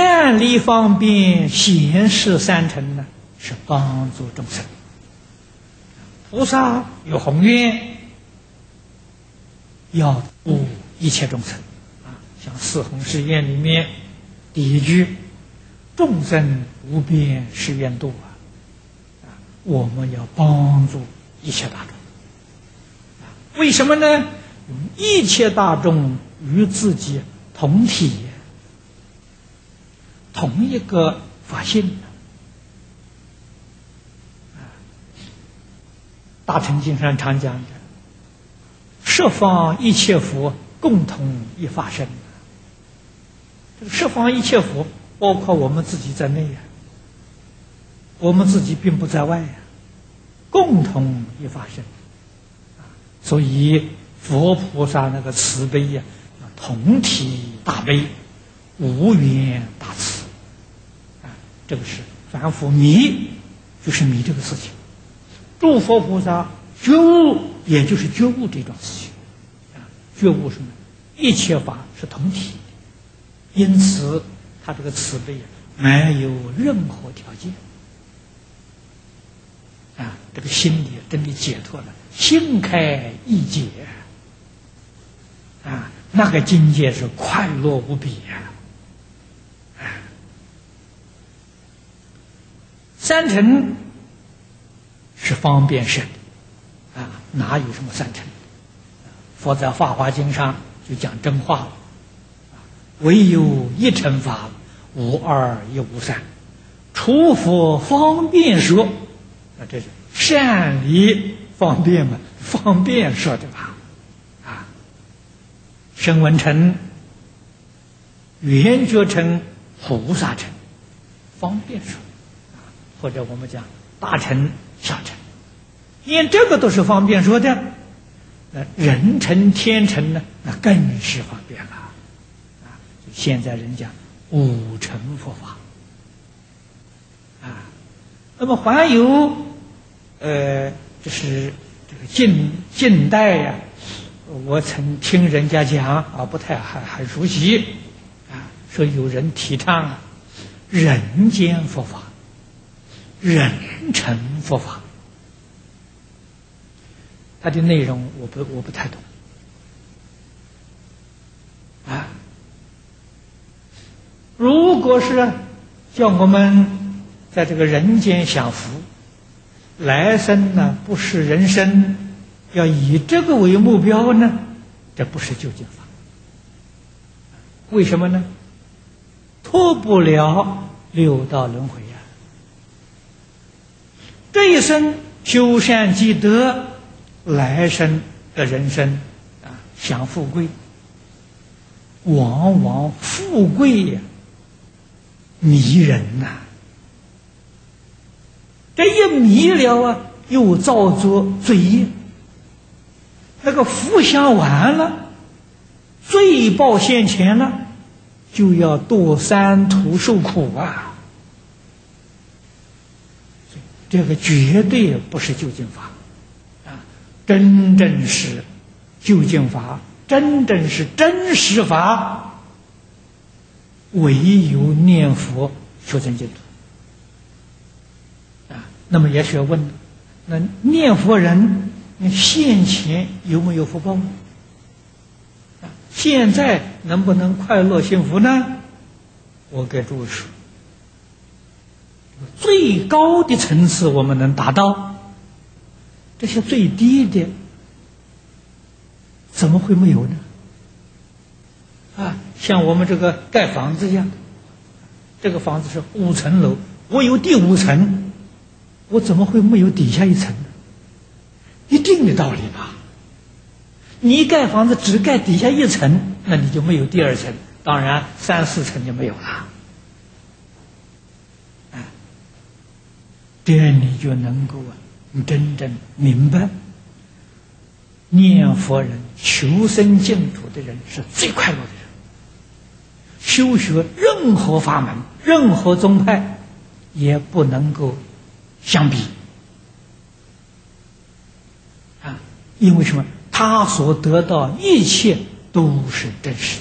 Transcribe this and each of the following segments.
善利方便贤士三乘呢，是帮助众生。菩萨有宏愿，要度一切众生啊。像四弘誓愿里面第一句：“众生无边誓愿度”啊，啊，我们要帮助一切大众。为什么呢？一切大众与自己同体，同一个法性。大乘经上常讲的，十方一切佛共同一法身。这个十方一切佛，包括我们自己在内呀，我们自己并不在外呀，共同一法身。所以佛菩萨那个慈悲呀，同体大悲，无缘大慈。这个是凡夫迷，就是迷这个事情。诸佛菩萨觉悟，也就是觉悟这桩事情，啊，觉悟什么？一切法是同体，因此他这个慈悲没有任何条件，啊，这个心里真的解脱了，心开意解，啊，那个境界是快乐无比呀，啊，三乘。是方便身，啊，哪有什么三乘？佛在《法华经》上就讲真话了，唯有一乘法，无二亦无三，除佛方便说，啊，这是善离方便嘛？方便说的吧？啊，声闻乘、圆觉乘、菩萨乘，方便说，或者我们讲大乘、小乘。连这个都是方便说的，那人成天成呢？那更是方便了。啊，现在人讲五成佛法，啊，那么还有，呃，就是这个近近代呀，我曾听人家讲啊，不太很很熟悉，啊，说有人提倡啊人间佛法，人成佛法。它的内容我不我不太懂，啊，如果是叫我们在这个人间享福，来生呢不是人生，要以这个为目标呢，这不是究竟法。为什么呢？脱不了六道轮回，这一生修善积德。来生的人生啊，享富贵，往往富贵呀迷人呐。这一迷了啊，又造作罪业。那个福享完了，罪报现前了，就要堕三途受苦啊。这个绝对不是究竟法。啊真正是究竟法，真正是真实法，唯有念佛求生净土啊。那么也许要问：那念佛人，你现前有没有福报？现在能不能快乐幸福呢？我给诸位说，最高的层次我们能达到。这些最低的怎么会没有呢？啊，像我们这个盖房子一样，这个房子是五层楼，我有第五层，我怎么会没有底下一层呢？一定的道理吧？你盖房子只盖底下一层，那你就没有第二层，当然三四层就没有了。这样你就能够啊。真正明白，念佛人求生净土的人是最快乐的人。修学任何法门、任何宗派，也不能够相比啊！因为什么？他所得到一切都是真实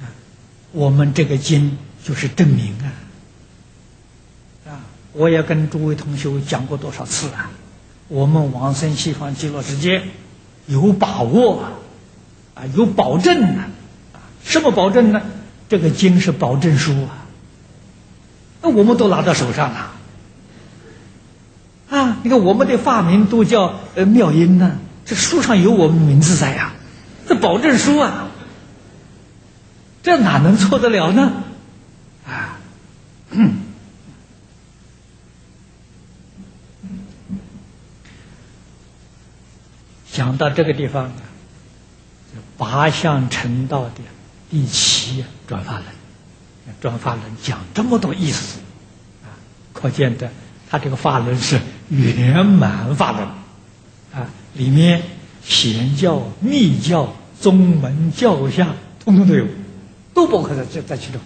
的我们这个经就是证明啊！啊，我也跟诸位同学讲过多少次了，我们往生西方极乐世界有把握啊，有保证啊！什么保证呢？这个经是保证书啊！那我们都拿到手上了啊！你看我们的发明都叫呃妙音呢，这书上有我们名字在呀，这保证书啊！这哪能错得了呢？啊！讲到这个地方，八相成道的第七转法轮，转法轮讲这么多意思，啊，可见的他这个法轮是圆满法轮，啊，里面显教、密教、宗门教相，通通都有。都包括在这在其中。